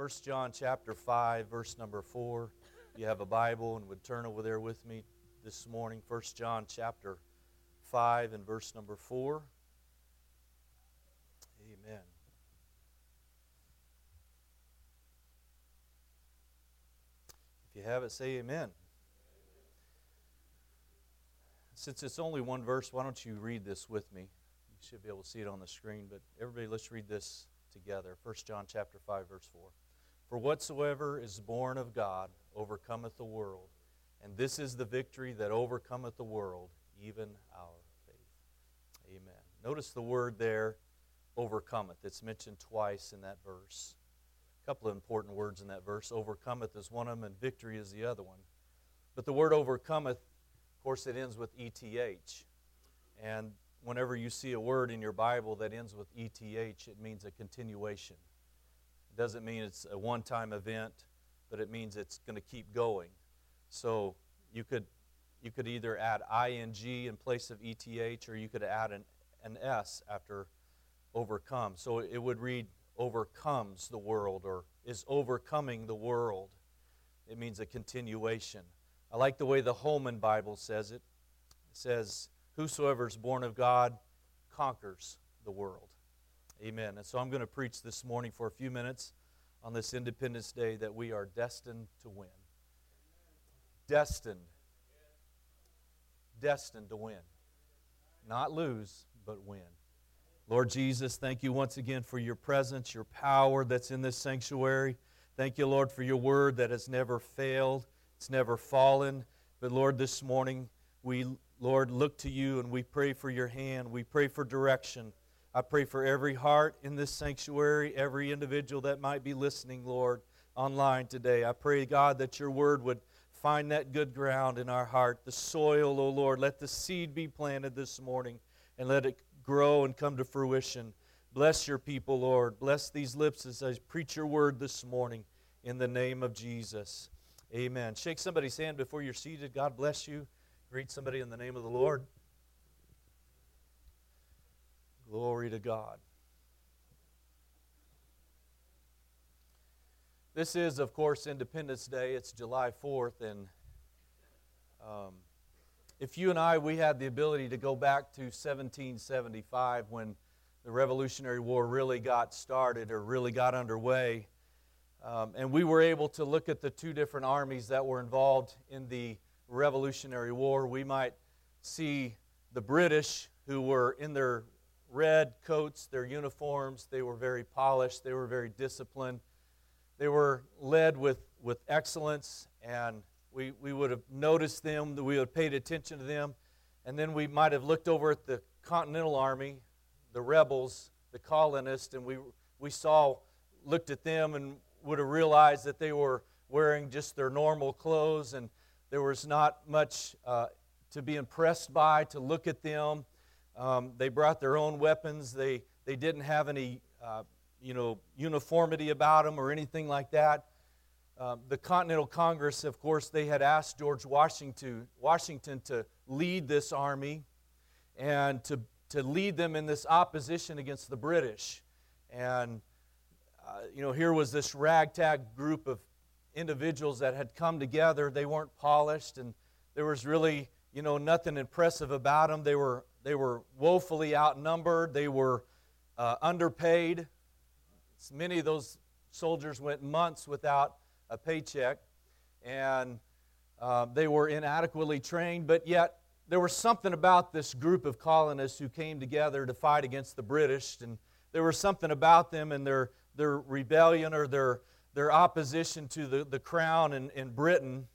1 John chapter 5, verse number 4. If you have a Bible and would turn over there with me this morning, 1 John chapter 5 and verse number 4. Amen. If you have it, say amen. Since it's only one verse, why don't you read this with me? You should be able to see it on the screen, but everybody, let's read this together. 1 John chapter 5 verse 4. For whatsoever is born of God overcometh the world, and this is the victory that overcometh the world, even our faith. Amen. Notice the word there, overcometh. It's mentioned twice in that verse. A couple of important words in that verse. Overcometh is one of them, and victory is the other one. But the word overcometh, of course, it ends with ETH. And whenever you see a word in your Bible that ends with ETH, it means a continuation. It doesn't mean it's a one time event, but it means it's going to keep going. So you could, you could either add ing in place of ETH, or you could add an, an S after overcome. So it would read overcomes the world or is overcoming the world. It means a continuation. I like the way the Holman Bible says it. It says, Whosoever is born of God conquers the world. Amen. And so I'm going to preach this morning for a few minutes on this Independence Day that we are destined to win. Destined. Destined to win. Not lose, but win. Lord Jesus, thank you once again for your presence, your power that's in this sanctuary. Thank you, Lord, for your word that has never failed, it's never fallen. But Lord, this morning we Lord, look to you and we pray for your hand. We pray for direction. I pray for every heart in this sanctuary, every individual that might be listening, Lord, online today. I pray, God, that your word would find that good ground in our heart, the soil, O oh Lord. Let the seed be planted this morning and let it grow and come to fruition. Bless your people, Lord. Bless these lips as I preach your word this morning in the name of Jesus. Amen. Shake somebody's hand before you're seated. God bless you. Greet somebody in the name of the Lord. Glory to God. This is, of course, Independence Day. It's July 4th, and um, if you and I, we had the ability to go back to 1775 when the Revolutionary War really got started or really got underway, um, and we were able to look at the two different armies that were involved in the Revolutionary War, we might see the British who were in their red coats, their uniforms. They were very polished, they were very disciplined. They were led with, with excellence, and we, we would have noticed them, we would have paid attention to them. And then we might have looked over at the Continental Army, the rebels, the colonists, and we, we saw, looked at them and would have realized that they were wearing just their normal clothes and there was not much uh, to be impressed by, to look at them. Um, they brought their own weapons. They, they didn't have any, uh, you know, uniformity about them or anything like that. Um, the Continental Congress, of course, they had asked George Washington, Washington to lead this army and to, to lead them in this opposition against the British. And, uh, you know, here was this ragtag group of individuals that had come together. They weren't polished, and there was really, you know, nothing impressive about them. They were, they were woefully outnumbered. They were uh, underpaid. Many of those soldiers went months without a paycheck, and uh, they were inadequately trained, but yet there was something about this group of colonists who came together to fight against the British, and there was something about them and their, their rebellion or their their opposition to the, the crown in, in Britain.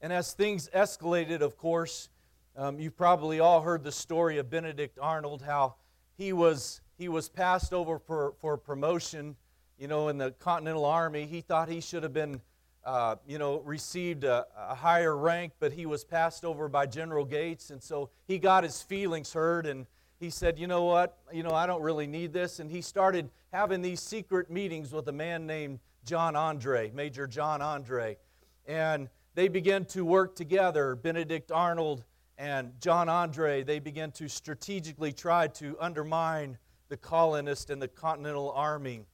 And as things escalated, of course, um, you've probably all heard the story of Benedict Arnold, how he was, he was passed over for, for promotion, you know, in the Continental Army. He thought he should have been, uh, you know, received a, a higher rank, but he was passed over by General Gates. And so he got his feelings hurt and he said, You know what? You know, I don't really need this. And he started having these secret meetings with a man named John Andre, Major John Andre. And they began to work together, Benedict Arnold and John Andre. They began to strategically try to undermine the colonists and the Continental Army.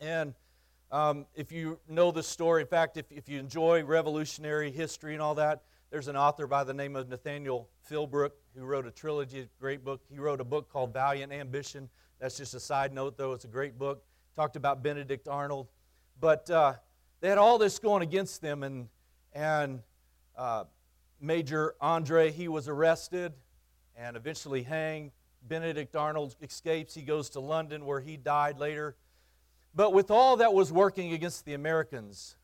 And Um, if you know the story, in fact, if, if you enjoy revolutionary history and all that, there's an author by the name of Nathaniel Philbrick who wrote a trilogy, a great book. He wrote a book called Valiant Ambition. That's just a side note, though. It's a great book. Talked about Benedict Arnold. But uh, they had all this going against them, and, and uh, Major Andre, he was arrested and eventually hanged. Benedict Arnold escapes. He goes to London where he died later. But with all that was working against the Americans,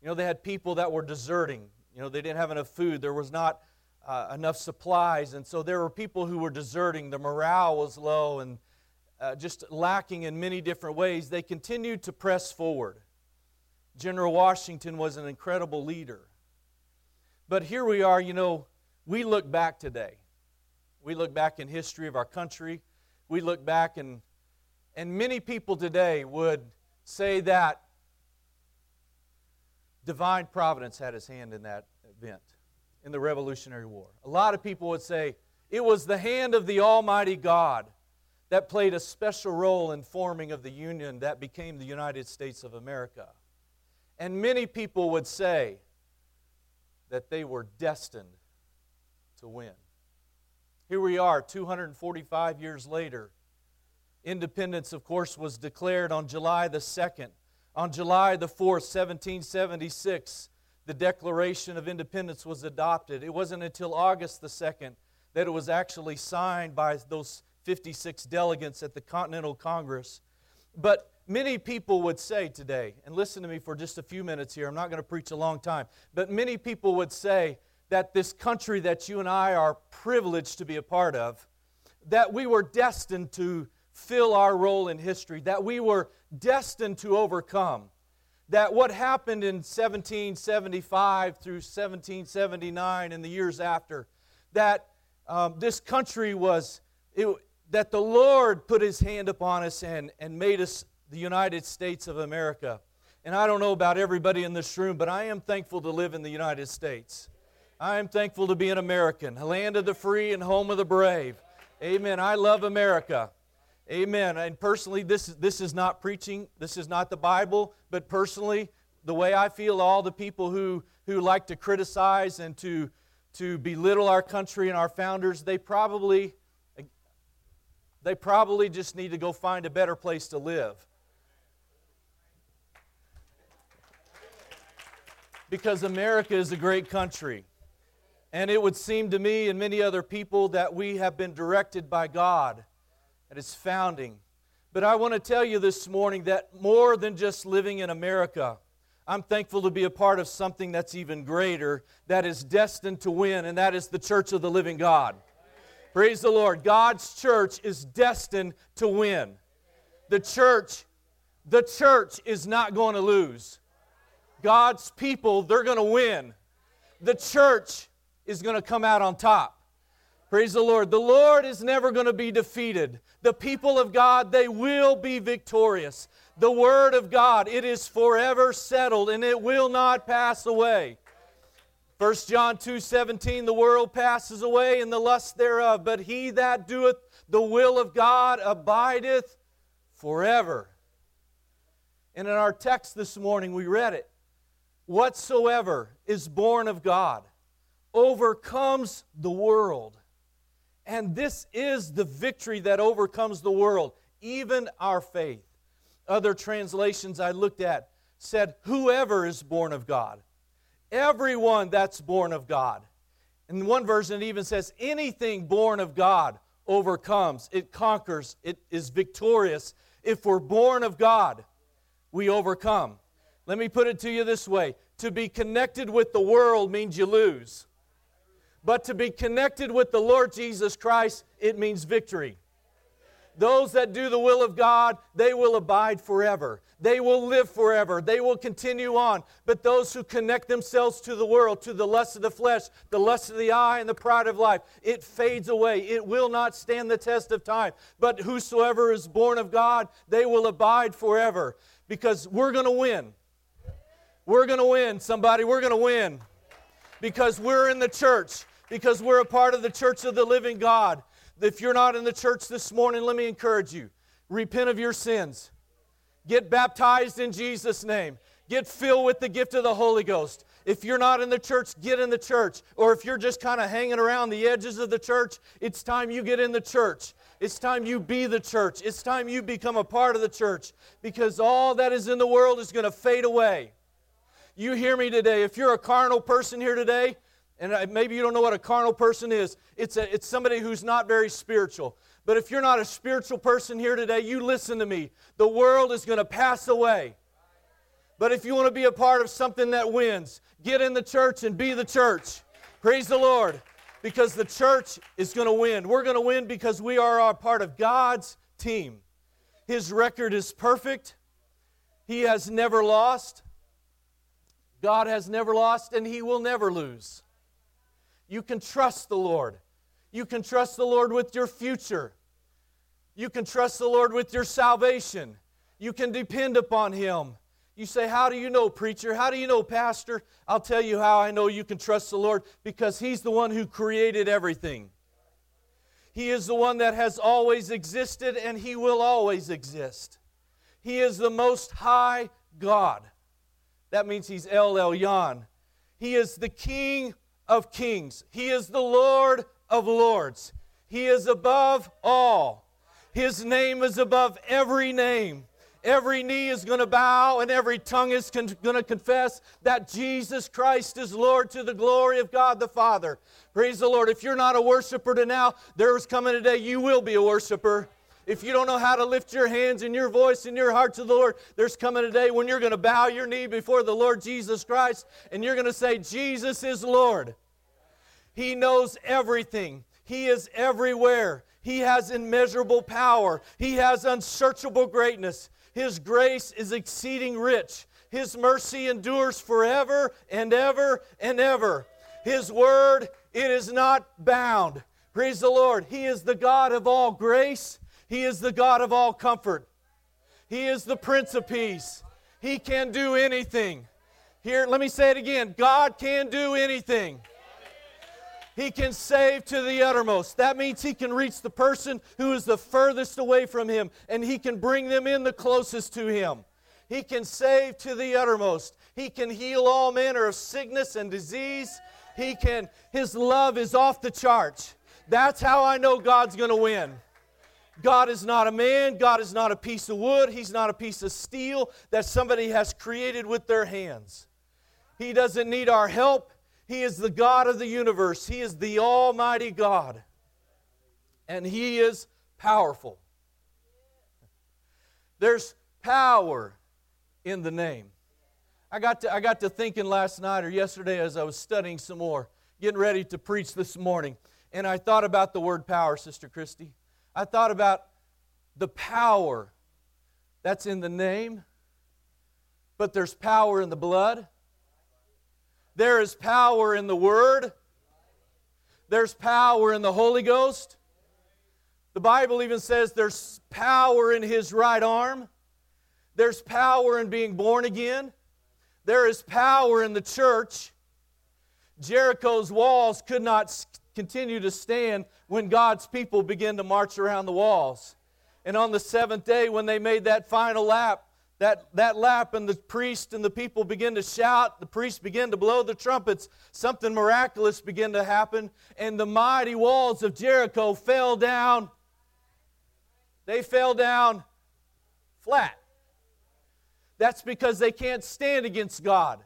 you know, they had people that were deserting. You know, they didn't have enough food. There was not uh, enough supplies. And so there were people who were deserting. The morale was low and uh, just lacking in many different ways. They continued to press forward. General Washington was an incredible leader. But here we are, you know, we look back today. We look back in history of our country. We look back and and many people today would say that divine providence had his hand in that event, in the Revolutionary War. A lot of people would say it was the hand of the Almighty God that played a special role in forming of the Union that became the United States of America. And many people would say that they were destined to win. Here we are, 245 years later. Independence, of course, was declared on July the 2nd. On July the 4th, 1776, the Declaration of Independence was adopted. It wasn't until August the 2nd that it was actually signed by those 56 delegates at the Continental Congress. But many people would say today, and listen to me for just a few minutes here, I'm not going to preach a long time, but many people would say that this country that you and I are privileged to be a part of, that we were destined to fill our role in history, that we were destined to overcome. That what happened in 1775 through 1779 and the years after, that um, this country was, it, that the Lord put his hand upon us and, and made us the United States of America. And I don't know about everybody in this room, but I am thankful to live in the United States. I am thankful to be an American, a land of the free and home of the brave. Amen. I love America. Amen. And personally, this, this is not preaching, this is not the Bible, but personally, the way I feel, all the people who, who like to criticize and to, to belittle our country and our founders, they probably, they probably just need to go find a better place to live. Because America is a great country. And it would seem to me and many other people that we have been directed by God at its founding. But I want to tell you this morning that more than just living in America, I'm thankful to be a part of something that's even greater, that is destined to win, and that is the church of the living God. Praise the Lord. God's church is destined to win. The church, the church is not going to lose. God's people, they're going to win. The church is going to come out on top. Praise the Lord. The Lord is never going to be defeated. The people of God, they will be victorious. The Word of God, it is forever settled and it will not pass away. 1 John 2 17, the world passes away and the lust thereof, but he that doeth the will of God abideth forever. And in our text this morning, we read it. Whatsoever is born of God overcomes the world. And this is the victory that overcomes the world, even our faith. Other translations I looked at said, Whoever is born of God. Everyone that's born of God. In one version, it even says, Anything born of God overcomes, it conquers, it is victorious. If we're born of God, we overcome. Let me put it to you this way to be connected with the world means you lose. But to be connected with the Lord Jesus Christ, it means victory. Those that do the will of God, they will abide forever. They will live forever. They will continue on. But those who connect themselves to the world, to the lust of the flesh, the lust of the eye, and the pride of life, it fades away. It will not stand the test of time. But whosoever is born of God, they will abide forever. Because we're going to win. We're going to win. Somebody, we're going to win. Because we're in the church because we're a part of the church of the living God. If you're not in the church this morning, let me encourage you repent of your sins. Get baptized in Jesus' name. Get filled with the gift of the Holy Ghost. If you're not in the church, get in the church. Or if you're just kind of hanging around the edges of the church, it's time you get in the church. It's time you be the church. It's time you become a part of the church because all that is in the world is going to fade away. You hear me today. If you're a carnal person here today, and maybe you don't know what a carnal person is, it's, a, it's somebody who's not very spiritual. But if you're not a spiritual person here today, you listen to me. The world is going to pass away. But if you want to be a part of something that wins, get in the church and be the church. Praise the Lord because the church is going to win. We're going to win because we are a part of God's team. His record is perfect, He has never lost. God has never lost, and He will never lose. You can trust the Lord. You can trust the Lord with your future. You can trust the Lord with your salvation. You can depend upon Him. You say, How do you know, preacher? How do you know, pastor? I'll tell you how I know you can trust the Lord because He's the one who created everything. He is the one that has always existed and He will always exist. He is the most high God. That means He's El Elyon. He is the King of kings. He is the Lord of lords. He is above all. His name is above every name. Every knee is going to bow and every tongue is con- going to confess that Jesus Christ is Lord to the glory of God the Father. Praise the Lord. If you're not a worshiper to now, there's coming a day you will be a worshiper. If you don't know how to lift your hands and your voice and your heart to the Lord, there's coming a day when you're going to bow your knee before the Lord Jesus Christ and you're going to say, Jesus is Lord. He knows everything, He is everywhere. He has immeasurable power. He has unsearchable greatness. His grace is exceeding rich. His mercy endures forever and ever and ever. His word, it is not bound. Praise the Lord. He is the God of all grace. He is the God of all comfort. He is the Prince of Peace. He can do anything. Here, let me say it again God can do anything. He can save to the uttermost. That means He can reach the person who is the furthest away from Him, and He can bring them in the closest to Him. He can save to the uttermost. He can heal all manner of sickness and disease. He can, His love is off the charts. That's how I know God's going to win. God is not a man. God is not a piece of wood. He's not a piece of steel that somebody has created with their hands. He doesn't need our help. He is the God of the universe. He is the Almighty God. And He is powerful. There's power in the name. I got, to, I got to thinking last night or yesterday as I was studying some more, getting ready to preach this morning, and I thought about the word power, Sister Christy. I thought about the power that's in the name, but there's power in the blood there is power in the Word, there's power in the Holy Ghost. The Bible even says there's power in His right arm, there's power in being born again, there is power in the church. Jericho's walls could not continue to stand when God's people begin to march around the walls. And on the seventh day, when they made that final lap, that, that lap, and the priest and the people begin to shout. The priest began to blow the trumpets. Something miraculous began to happen, and the mighty walls of Jericho fell down. They fell down flat. That's because they can't stand against God.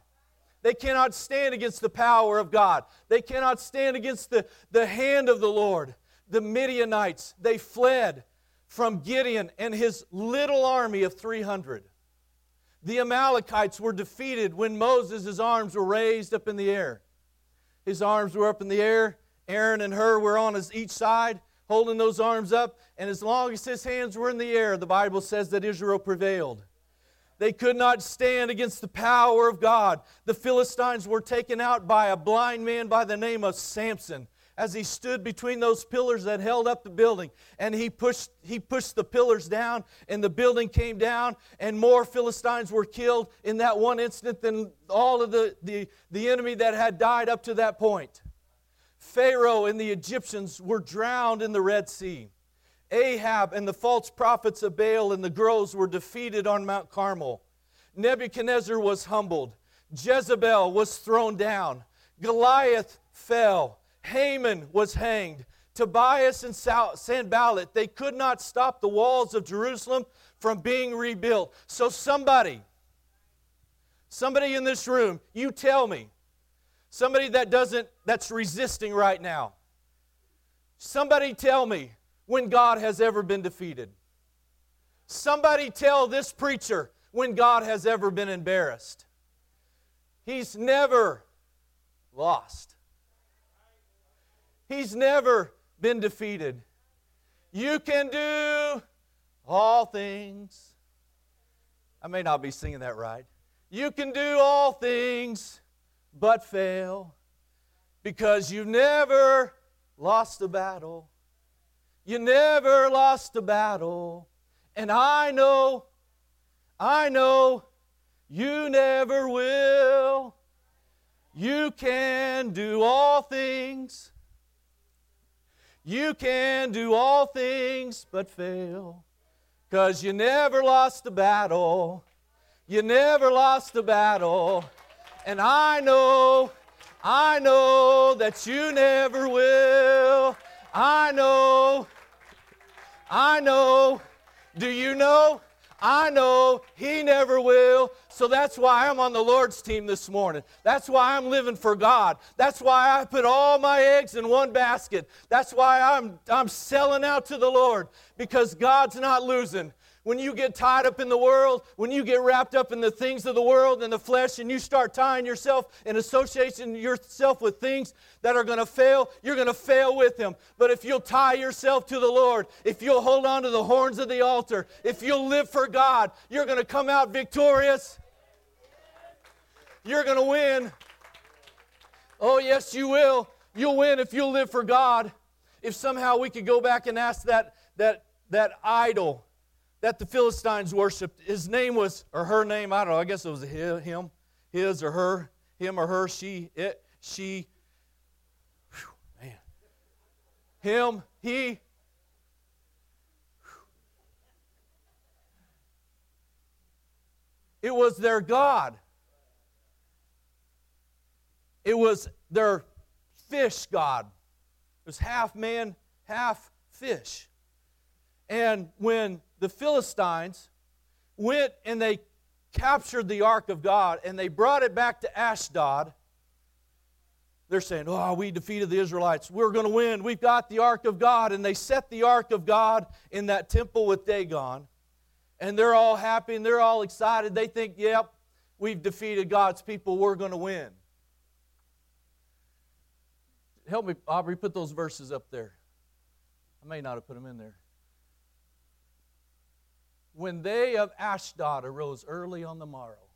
They cannot stand against the power of God. They cannot stand against the, the hand of the Lord. The Midianites, they fled from Gideon and his little army of 300. The Amalekites were defeated when Moses' arms were raised up in the air. His arms were up in the air. Aaron and Hur were on his each side, holding those arms up. And as long as his hands were in the air, the Bible says that Israel prevailed. They could not stand against the power of God. The Philistines were taken out by a blind man by the name of Samson as he stood between those pillars that held up the building. And he pushed he pushed the pillars down and the building came down and more philistines were killed in that one instant than all of the, the, the enemy that had died up to that point. Pharaoh and the egyptians were drowned in the red sea Ahab and the false prophets of Baal and the groves were defeated on Mount Carmel. Nebuchadnezzar was humbled. Jezebel was thrown down. Goliath fell. Haman was hanged. Tobias and Sanballat, they could not stop the walls of Jerusalem from being rebuilt. So somebody, somebody in this room, you tell me, somebody that doesn't, that's resisting right now, somebody tell me when God has ever been defeated. Somebody tell this preacher when God has ever been embarrassed. He's never lost. He's never been defeated. You can do all things. I may not be singing that right. You can do all things but fail because you've never lost a battle. You never lost a battle. And I know, I know you never will. You can do all things. You can do all things but fail. Because you never lost a battle. You never lost a battle. And I know, I know that you never will. I know, I know. Do you know? I know He never will. So that's why I'm on the Lord's team this morning. That's why I'm living for God. That's why I put all my eggs in one basket. That's why I'm, I'm selling out to the Lord because God's not losing when you get tied up in the world, when you get wrapped up in the things of the world and the flesh, and you start tying yourself and associating yourself with things that are going to fail, you're going to fail with Him. But if you'll tie yourself to the Lord, if you'll hold on to the horns of the altar, if you'll live for God, you're going to come out victorious. You're going to win. Oh, yes, you will. You'll win if you'll live for God. If somehow we could go back and ask that, that, that idol that the Philistines worshiped. His name was, or her name, I don't know, I guess it was him, his or her, him or her, she, it, she, whew, man. Him, he. It was their God. It was their fish God. It was half man, half fish. And when the Philistines went and they captured the ark of God and they brought it back to Ashdod. They're saying, Oh, we defeated the Israelites. We're going to win. We've got the ark of God. And they set the ark of God in that temple with Dagon. And they're all happy and they're all excited. They think, Yep, we've defeated God's people. We're going to win. Help me, Aubrey, put those verses up there. I may not have put them in there. When they of Ashdod arose early on the morrow,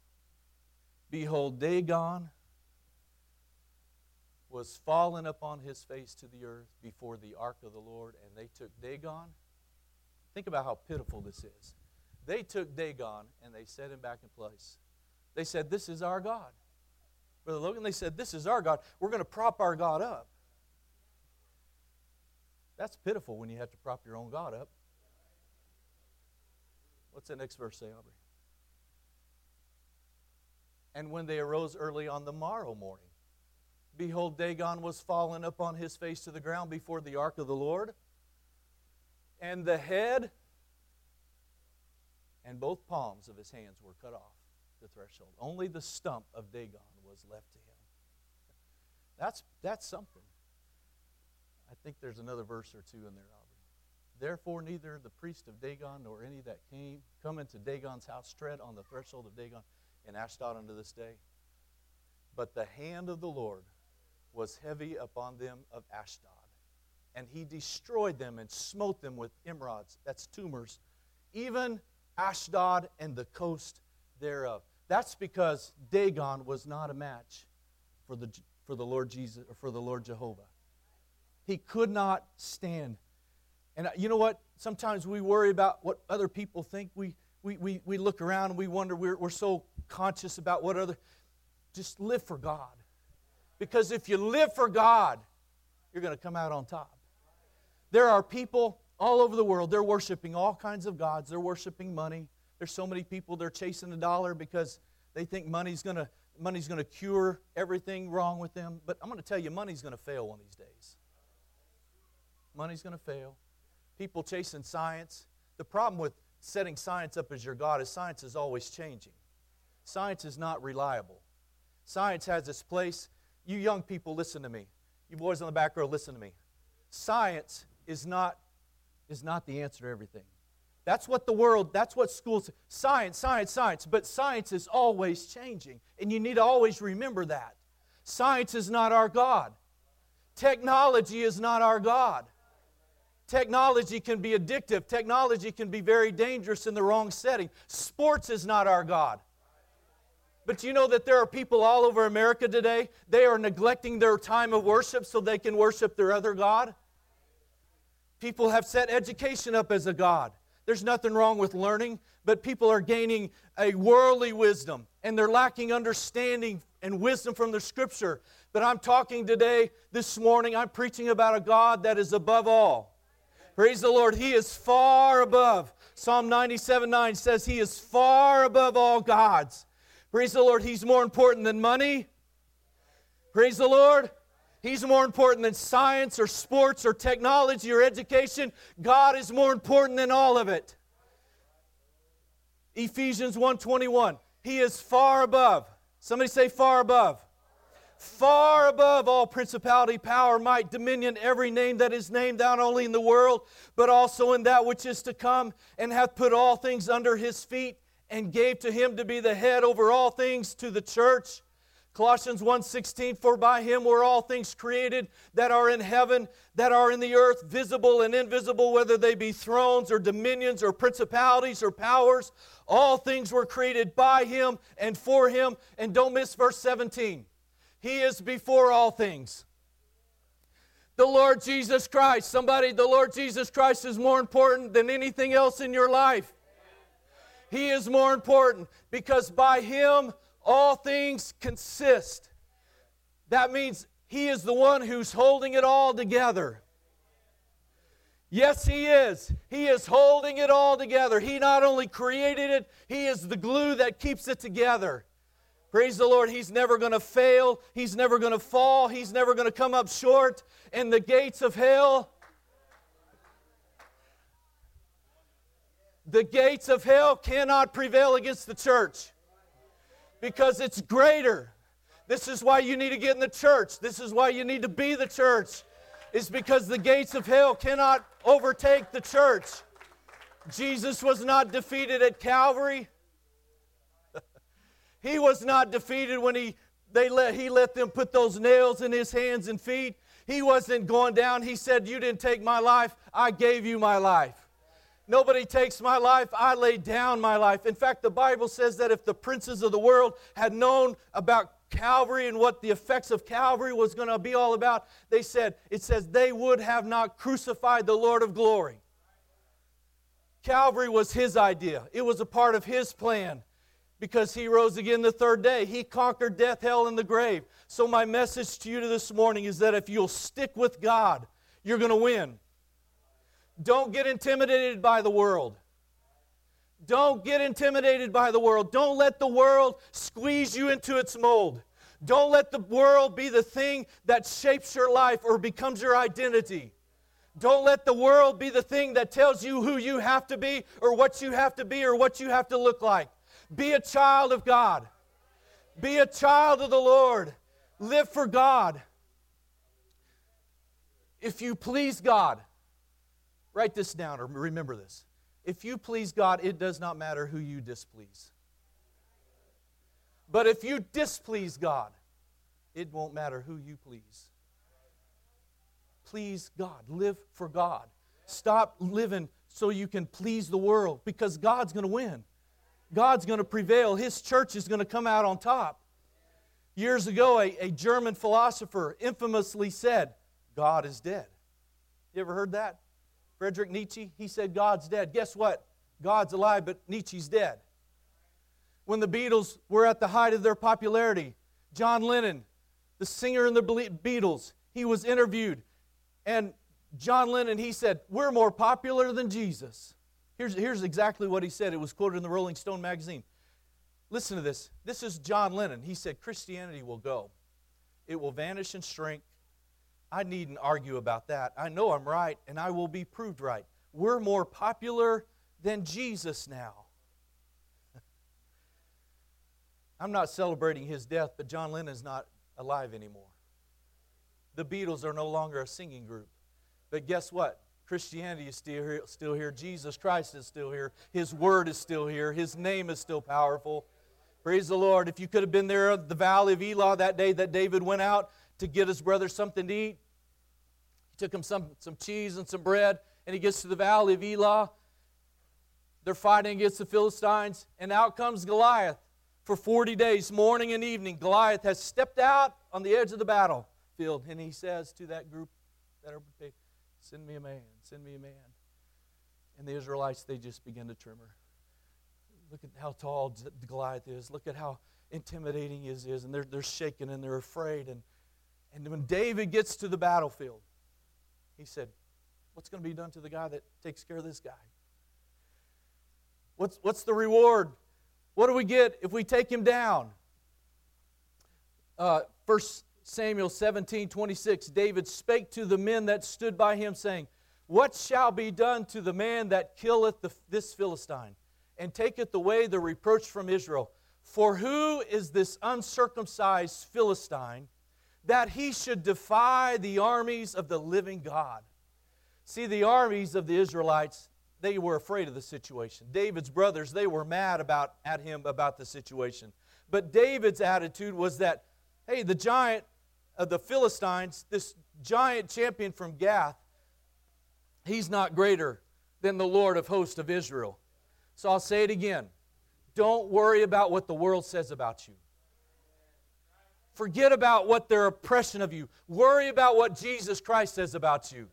behold, Dagon was fallen upon his face to the earth before the ark of the Lord, and they took Dagon. Think about how pitiful this is. They took Dagon and they set him back in place. They said, This is our God. Brother Logan, they said, This is our God. We're going to prop our God up. That's pitiful when you have to prop your own God up. What's the next verse say, Aubrey? And when they arose early on the morrow morning, behold, Dagon was fallen upon his face to the ground before the ark of the Lord, and the head and both palms of his hands were cut off the threshold. Only the stump of Dagon was left to him. That's, that's something. I think there's another verse or two in there, Therefore, neither the priest of Dagon nor any that came come into Dagon's house tread on the threshold of Dagon in Ashdod unto this day. But the hand of the Lord was heavy upon them of Ashdod, and he destroyed them and smote them with emerods, that's tumors, even Ashdod and the coast thereof. That's because Dagon was not a match for the, for the Lord Jesus or for the Lord Jehovah. He could not stand and uh, you know what? Sometimes we worry about what other people think. We, we, we, we look around and we wonder, we're, we're so conscious about what other. Just live for God. Because if you live for God, you're going to come out on top. There are people all over the world, they're worshiping all kinds of gods. They're worshiping money. There's so many people, they're chasing the dollar because they think money's going to money's going to cure everything wrong with them. But I'm going to tell you, money's going to fail one of these days. Money's going to fail. People chasing science. The problem with setting science up as your God is science is always changing. Science is not reliable. Science has its place. You young people, listen to me. You boys on the back row, listen to me. Science is not, is not the answer to everything. That's what the world, that's what schools, science, science, science. But science is always changing. And you need to always remember that. Science is not our God. Technology is not our God. Technology can be addictive. Technology can be very dangerous in the wrong setting. Sports is not our God. But you know that there are people all over America today, they are neglecting their time of worship so they can worship their other God. People have set education up as a God. There's nothing wrong with learning, but people are gaining a worldly wisdom and they're lacking understanding and wisdom from the scripture. But I'm talking today, this morning, I'm preaching about a God that is above all. Praise the Lord. He is far above. Psalm 97 9 says he is far above all gods. Praise the Lord. He's more important than money. Praise the Lord. He's more important than science or sports or technology or education. God is more important than all of it. Ephesians 1:21. He is far above. Somebody say far above far above all principality, power, might, dominion, every name that is named, not only in the world, but also in that which is to come, and hath put all things under his feet, and gave to him to be the head over all things to the church. Colossians 1:16 for by him were all things created that are in heaven that are in the earth visible and invisible whether they be thrones or dominions or principalities or powers. All things were created by him and for him. And don't miss verse 17 he is before all things. The Lord Jesus Christ. Somebody, the Lord Jesus Christ is more important than anything else in your life. He is more important because by Him all things consist. That means He is the one who's holding it all together. Yes, He is. He is holding it all together. He not only created it, He is the glue that keeps it together. Praise the Lord. He's never going to fail. He's never going to fall. He's never going to come up short. And the gates of hell, the gates of hell cannot prevail against the church because it's greater. This is why you need to get in the church. This is why you need to be the church. It's because the gates of hell cannot overtake the church. Jesus was not defeated at Calvary. He was not defeated when he, they let, he let them put those nails in his hands and feet. He wasn't going down. He said, You didn't take my life, I gave you my life. Nobody takes my life, I lay down my life. In fact, the Bible says that if the princes of the world had known about Calvary and what the effects of Calvary was going to be all about, they said, it says, they would have not crucified the Lord of glory. Calvary was his idea, it was a part of his plan because he rose again the third day. He conquered death, hell, and the grave. So, my message to you this morning is that if you'll stick with God, you're going to win. Don't get intimidated by the world. Don't get intimidated by the world. Don't let the world squeeze you into its mold. Don't let the world be the thing that shapes your life or becomes your identity. Don't let the world be the thing that tells you who you have to be or what you have to be or what you have to look like. Be a child of God. Be a child of the Lord. Live for God. If you please God, write this down or remember this. If you please God, it does not matter who you displease. But if you displease God, it won't matter who you please. Please God. Live for God. Stop living so you can please the world because God's going to win. God's going to prevail. His church is going to come out on top. Years ago, a, a German philosopher infamously said, God is dead. You ever heard that? Friedrich Nietzsche, he said, God's dead. Guess what? God's alive, but Nietzsche's dead. When the Beatles were at the height of their popularity, John Lennon, the singer in the Beatles, he was interviewed. And John Lennon, he said, We're more popular than Jesus. Here's, here's exactly what he said. It was quoted in the Rolling Stone magazine. Listen to this. This is John Lennon. He said, Christianity will go, it will vanish and shrink. I needn't argue about that. I know I'm right, and I will be proved right. We're more popular than Jesus now. I'm not celebrating his death, but John Lennon's not alive anymore. The Beatles are no longer a singing group. But guess what? Christianity is still here, still here. Jesus Christ is still here. His word is still here. His name is still powerful. Praise the Lord. If you could have been there at the valley of Elah that day that David went out to get his brother something to eat, he took him some, some cheese and some bread, and he gets to the valley of Elah. They're fighting against the Philistines, and out comes Goliath for 40 days, morning and evening. Goliath has stepped out on the edge of the battlefield, and he says to that group that are Send me a man, send me a man. And the Israelites, they just begin to tremor. Look at how tall Goliath is. Look at how intimidating he is. And they're, they're shaken and they're afraid. And, and when David gets to the battlefield, he said, What's going to be done to the guy that takes care of this guy? What's, what's the reward? What do we get if we take him down? Uh, Samuel 17 26, David spake to the men that stood by him, saying, What shall be done to the man that killeth the, this Philistine, and taketh away the reproach from Israel? For who is this uncircumcised Philistine that he should defy the armies of the living God? See, the armies of the Israelites, they were afraid of the situation. David's brothers, they were mad about, at him about the situation. But David's attitude was that, hey, the giant of the Philistines, this giant champion from Gath, he's not greater than the Lord of hosts of Israel. So I'll say it again. Don't worry about what the world says about you. Forget about what their oppression of you. Worry about what Jesus Christ says about you.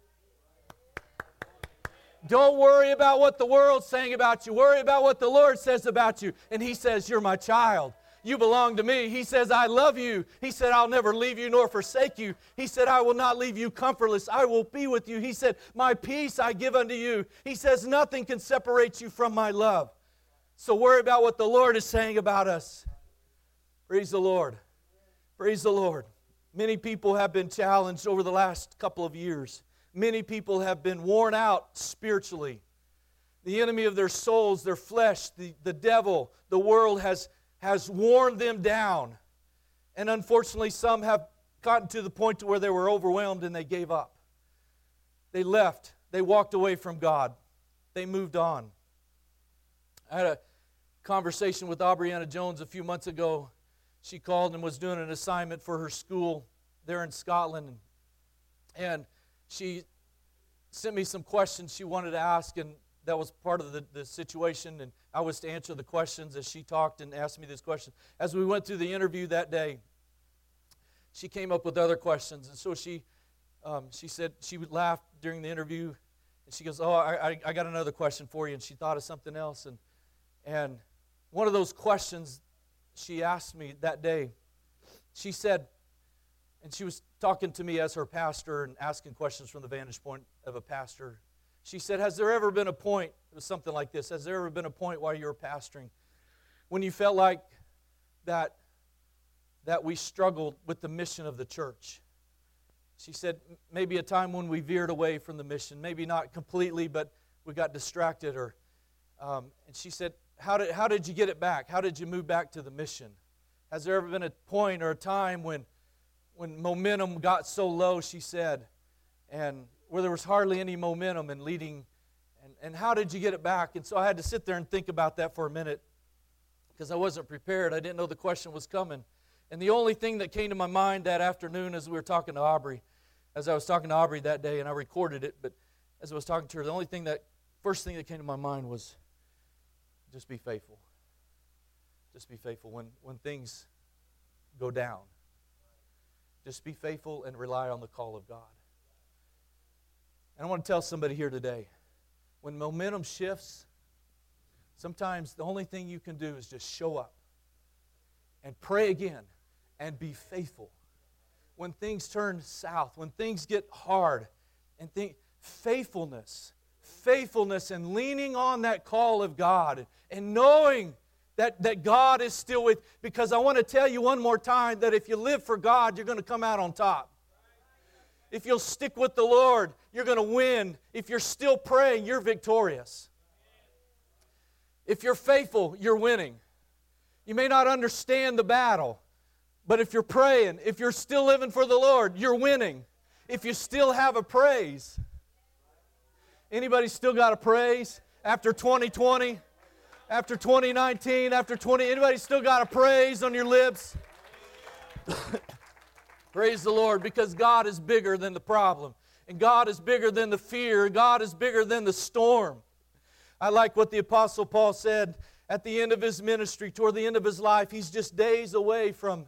Don't worry about what the world's saying about you. Worry about what the Lord says about you. And He says, You're my child. You belong to me. He says, I love you. He said, I'll never leave you nor forsake you. He said, I will not leave you comfortless. I will be with you. He said, My peace I give unto you. He says, Nothing can separate you from my love. So worry about what the Lord is saying about us. Praise the Lord. Praise the Lord. Many people have been challenged over the last couple of years. Many people have been worn out spiritually. The enemy of their souls, their flesh, the, the devil, the world has has worn them down. And unfortunately, some have gotten to the point to where they were overwhelmed and they gave up. They left. They walked away from God. They moved on. I had a conversation with Aubriana Jones a few months ago. She called and was doing an assignment for her school there in Scotland. And she sent me some questions she wanted to ask, and that was part of the, the situation. And I was to answer the questions as she talked and asked me this question. As we went through the interview that day, she came up with other questions. And so she, um, she said, she laughed during the interview. And she goes, Oh, I, I got another question for you. And she thought of something else. And, and one of those questions she asked me that day, she said, and she was talking to me as her pastor and asking questions from the vantage point of a pastor. She said, Has there ever been a point, it was something like this, has there ever been a point while you were pastoring when you felt like that, that we struggled with the mission of the church? She said, maybe a time when we veered away from the mission, maybe not completely, but we got distracted. Or, um, and she said, how did, how did you get it back? How did you move back to the mission? Has there ever been a point or a time when, when momentum got so low, she said, and where there was hardly any momentum in leading. And, and how did you get it back? And so I had to sit there and think about that for a minute because I wasn't prepared. I didn't know the question was coming. And the only thing that came to my mind that afternoon as we were talking to Aubrey, as I was talking to Aubrey that day, and I recorded it, but as I was talking to her, the only thing that, first thing that came to my mind was just be faithful. Just be faithful when, when things go down. Just be faithful and rely on the call of God. And I want to tell somebody here today when momentum shifts, sometimes the only thing you can do is just show up and pray again and be faithful. When things turn south, when things get hard, and think, faithfulness. Faithfulness and leaning on that call of God and knowing that, that God is still with. Because I want to tell you one more time that if you live for God, you're going to come out on top. If you'll stick with the Lord, you're going to win. If you're still praying, you're victorious. If you're faithful, you're winning. You may not understand the battle, but if you're praying, if you're still living for the Lord, you're winning. If you still have a praise. Anybody still got a praise after 2020? After 2019, after 20, anybody still got a praise on your lips? praise the Lord because God is bigger than the problem. And God is bigger than the fear. God is bigger than the storm. I like what the Apostle Paul said at the end of his ministry, toward the end of his life. He's just days away from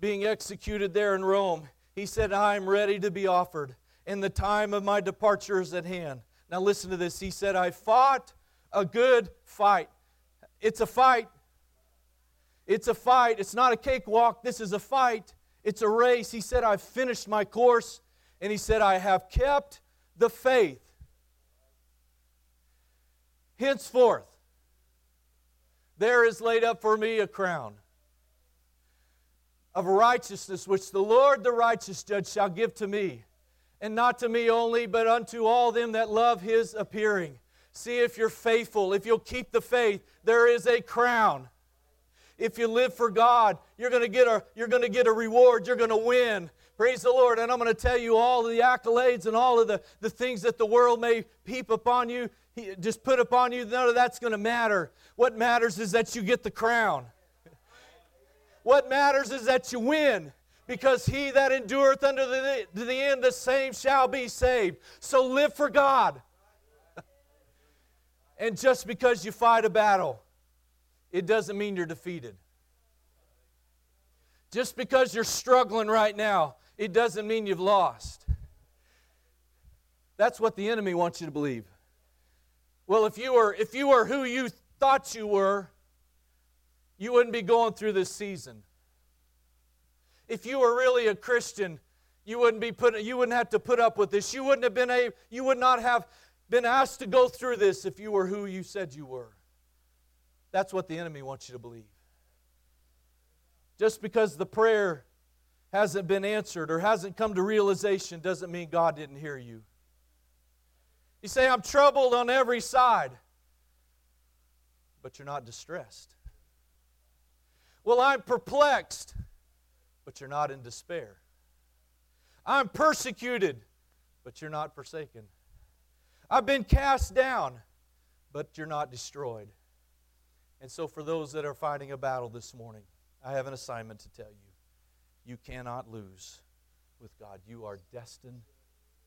being executed there in Rome. He said, I am ready to be offered, and the time of my departure is at hand. Now, listen to this. He said, I fought a good fight. It's a fight. It's a fight. It's not a cakewalk. This is a fight. It's a race. He said, I've finished my course. And he said, I have kept the faith. Henceforth, there is laid up for me a crown of righteousness, which the Lord, the righteous judge, shall give to me, and not to me only, but unto all them that love his appearing. See if you're faithful. If you'll keep the faith, there is a crown. If you live for God, you're going to get a, you're going to get a reward. You're going to win. Praise the Lord. And I'm going to tell you all of the accolades and all of the, the things that the world may heap upon you, just put upon you. None of that's going to matter. What matters is that you get the crown. What matters is that you win because he that endureth unto the, to the end, the same shall be saved. So live for God. and just because you fight a battle, it doesn't mean you're defeated. Just because you're struggling right now, it doesn't mean you've lost. That's what the enemy wants you to believe. Well, if you were if you were who you thought you were, you wouldn't be going through this season. If you were really a Christian, you wouldn't be put you wouldn't have to put up with this. You wouldn't have been a you would not have been asked to go through this if you were who you said you were. That's what the enemy wants you to believe. Just because the prayer hasn't been answered or hasn't come to realization doesn't mean God didn't hear you. You say, I'm troubled on every side, but you're not distressed. Well, I'm perplexed, but you're not in despair. I'm persecuted, but you're not forsaken. I've been cast down, but you're not destroyed. And so, for those that are fighting a battle this morning, I have an assignment to tell you. You cannot lose with God. You are destined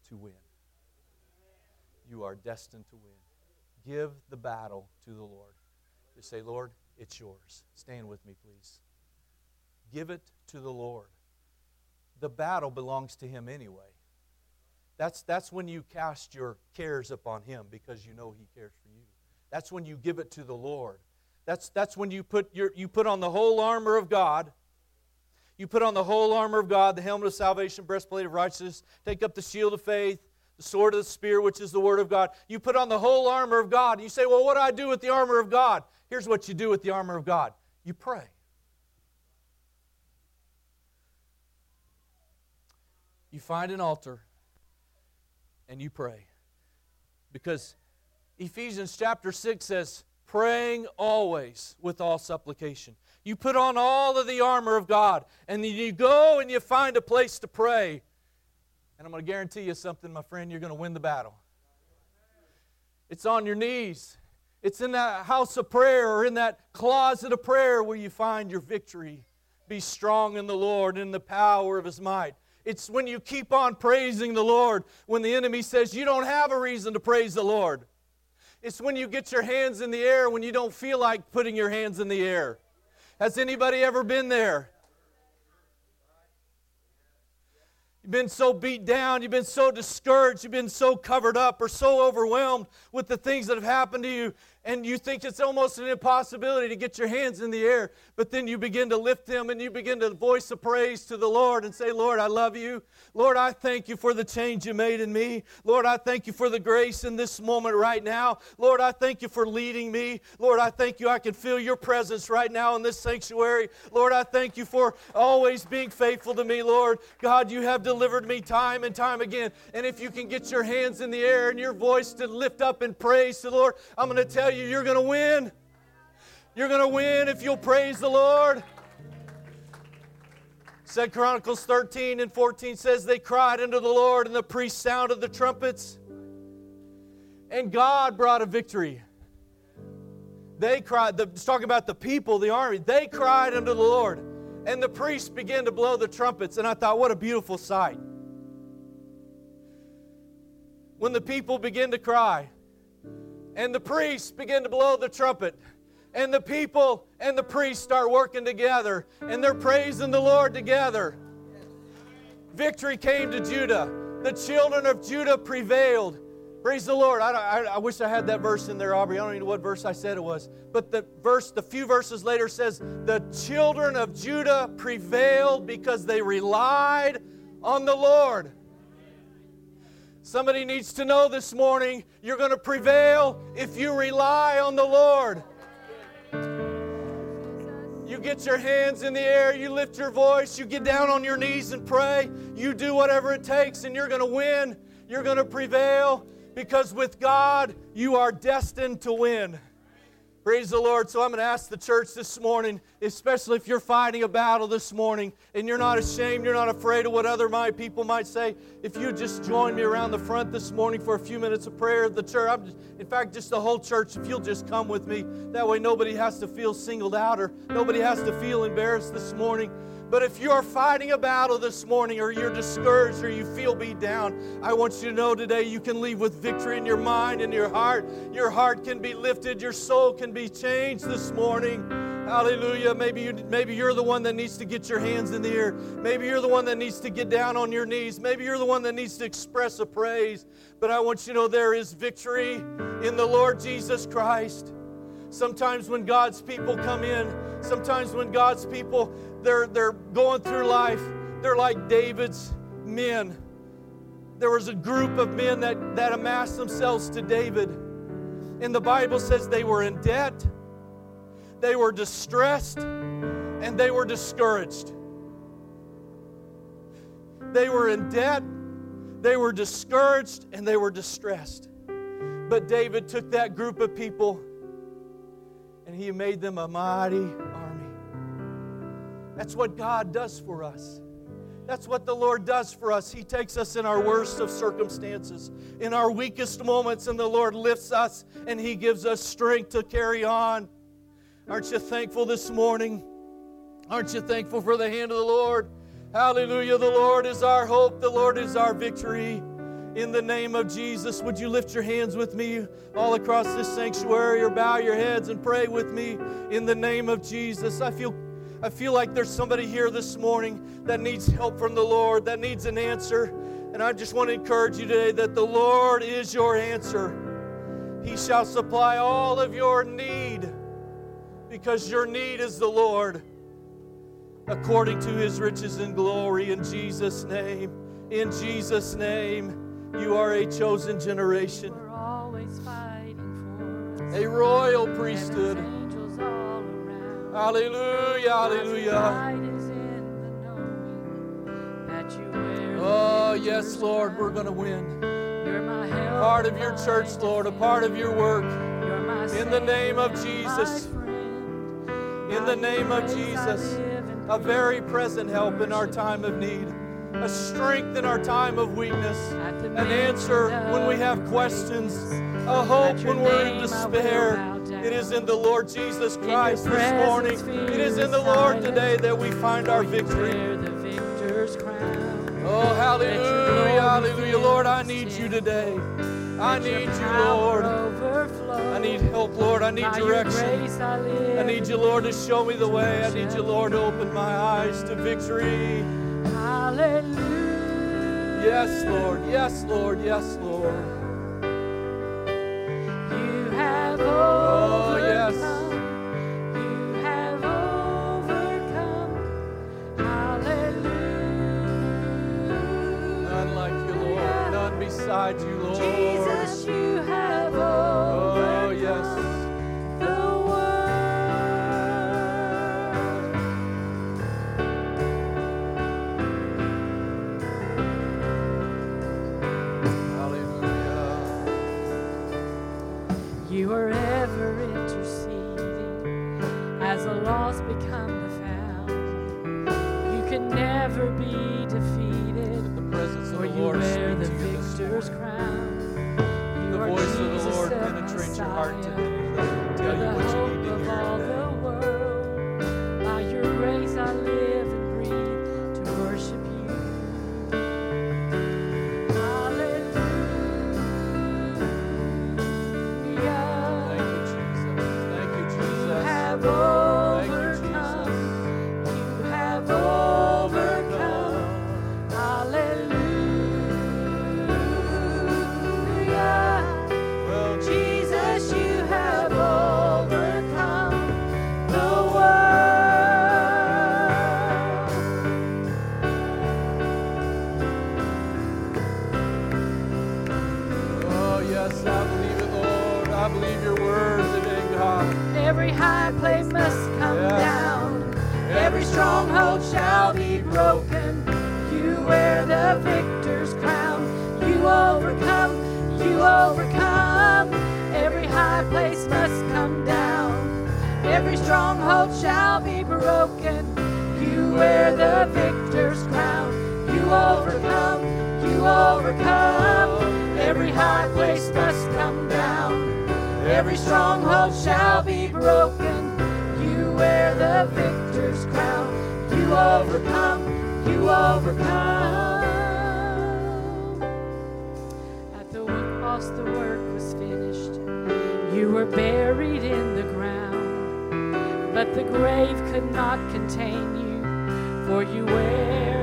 to win. You are destined to win. Give the battle to the Lord. Just say, Lord, it's yours. Stand with me, please. Give it to the Lord. The battle belongs to Him anyway. That's, that's when you cast your cares upon Him because you know He cares for you. That's when you give it to the Lord. That's, that's when you put, your, you put on the whole armor of God. You put on the whole armor of God, the helmet of salvation, breastplate of righteousness, take up the shield of faith, the sword of the Spirit, which is the Word of God. You put on the whole armor of God. You say, Well, what do I do with the armor of God? Here's what you do with the armor of God you pray. You find an altar and you pray. Because Ephesians chapter 6 says, praying always with all supplication. You put on all of the armor of God, and then you go and you find a place to pray. And I'm going to guarantee you something, my friend, you're going to win the battle. It's on your knees. It's in that house of prayer or in that closet of prayer where you find your victory. Be strong in the Lord in the power of his might. It's when you keep on praising the Lord when the enemy says you don't have a reason to praise the Lord. It's when you get your hands in the air when you don't feel like putting your hands in the air. Has anybody ever been there? You've been so beat down, you've been so discouraged, you've been so covered up or so overwhelmed with the things that have happened to you, and you think it's almost an impossibility to get your hands in the air, but then you begin to lift them and you begin to voice a praise to the Lord and say, Lord, I love you. Lord, I thank you for the change you made in me. Lord, I thank you for the grace in this moment right now. Lord, I thank you for leading me. Lord, I thank you I can feel your presence right now in this sanctuary. Lord, I thank you for always being faithful to me, Lord. God, you have delivered me time and time again. And if you can get your hands in the air and your voice to lift up in praise the Lord, I'm going to tell you, you're going to win. You're going to win if you'll praise the Lord. Said Chronicles 13 and 14 says they cried unto the Lord, and the priest sounded the trumpets, and God brought a victory. They cried, the, it's talking about the people, the army, they cried unto the Lord, and the priests began to blow the trumpets. And I thought, what a beautiful sight. When the people begin to cry, and the priests begin to blow the trumpet, and the people and the priests start working together, and they're praising the Lord together. Victory came to Judah. The children of Judah prevailed. Praise the Lord. I, I, I, wish I had that verse in there, Aubrey. I don't even know what verse I said it was. But the verse, the few verses later says, The children of Judah prevailed because they relied on the Lord. Somebody needs to know this morning you're going to prevail if you rely on the Lord. You get your hands in the air, you lift your voice, you get down on your knees and pray. You do whatever it takes, and you're going to win. You're going to prevail because with God, you are destined to win. Praise the Lord. So I'm going to ask the church this morning, especially if you're fighting a battle this morning and you're not ashamed, you're not afraid of what other my people might say, if you just join me around the front this morning for a few minutes of prayer at the church. Just, in fact, just the whole church, if you'll just come with me. That way nobody has to feel singled out or nobody has to feel embarrassed this morning. But if you're fighting a battle this morning or you're discouraged or you feel beat down, I want you to know today you can leave with victory in your mind and your heart. Your heart can be lifted, your soul can be changed this morning. Hallelujah. Maybe, you, maybe you're the one that needs to get your hands in the air. Maybe you're the one that needs to get down on your knees. Maybe you're the one that needs to express a praise. But I want you to know there is victory in the Lord Jesus Christ. Sometimes when God's people come in, sometimes when God's people they're they're going through life, they're like David's men. There was a group of men that, that amassed themselves to David. And the Bible says they were in debt, they were distressed, and they were discouraged. They were in debt, they were discouraged, and they were distressed. But David took that group of people and he made them a mighty army. That's what God does for us. That's what the Lord does for us. He takes us in our worst of circumstances, in our weakest moments, and the Lord lifts us and He gives us strength to carry on. Aren't you thankful this morning? Aren't you thankful for the hand of the Lord? Hallelujah. The Lord is our hope, the Lord is our victory in the name of Jesus. Would you lift your hands with me all across this sanctuary or bow your heads and pray with me in the name of Jesus? I feel I feel like there's somebody here this morning that needs help from the Lord, that needs an answer. And I just want to encourage you today that the Lord is your answer. He shall supply all of your need because your need is the Lord according to his riches and glory in Jesus' name. In Jesus' name. You are a chosen generation, a royal priesthood. Hallelujah, hallelujah. Oh, yes, Lord, we're going to win. Part of your church, Lord, a part of your work. In the name of Jesus. In the name of Jesus. A very present help in our time of need a strength in our time of weakness, an answer when we have questions, a hope when we're in despair. It is in the Lord Jesus Christ this morning. It is in the Lord today that we find our victory. Oh, hallelujah, hallelujah. Lord, I need you today. I need you, Lord. I need help, Lord. I need direction. I need you, Lord, to show me the way. I need you, Lord, to open my eyes to victory. Hallelujah. Yes, Lord. Yes, Lord. Yes, Lord. You have oh, overcome. You have overcome. Hallelujah. None like you, Lord. None you, Lord. You are ever interceding as the lost become the found. You can never be defeated, Let the presence of for the you Lord wear the to you victor's crown. You The voice of the Lord the penetrate your heart today. Tell the what you need to hear Every stronghold shall be broken. You wear the victor's crown. You overcome. You overcome. At the cross, the work was finished. You were buried in the ground, but the grave could not contain you, for you wear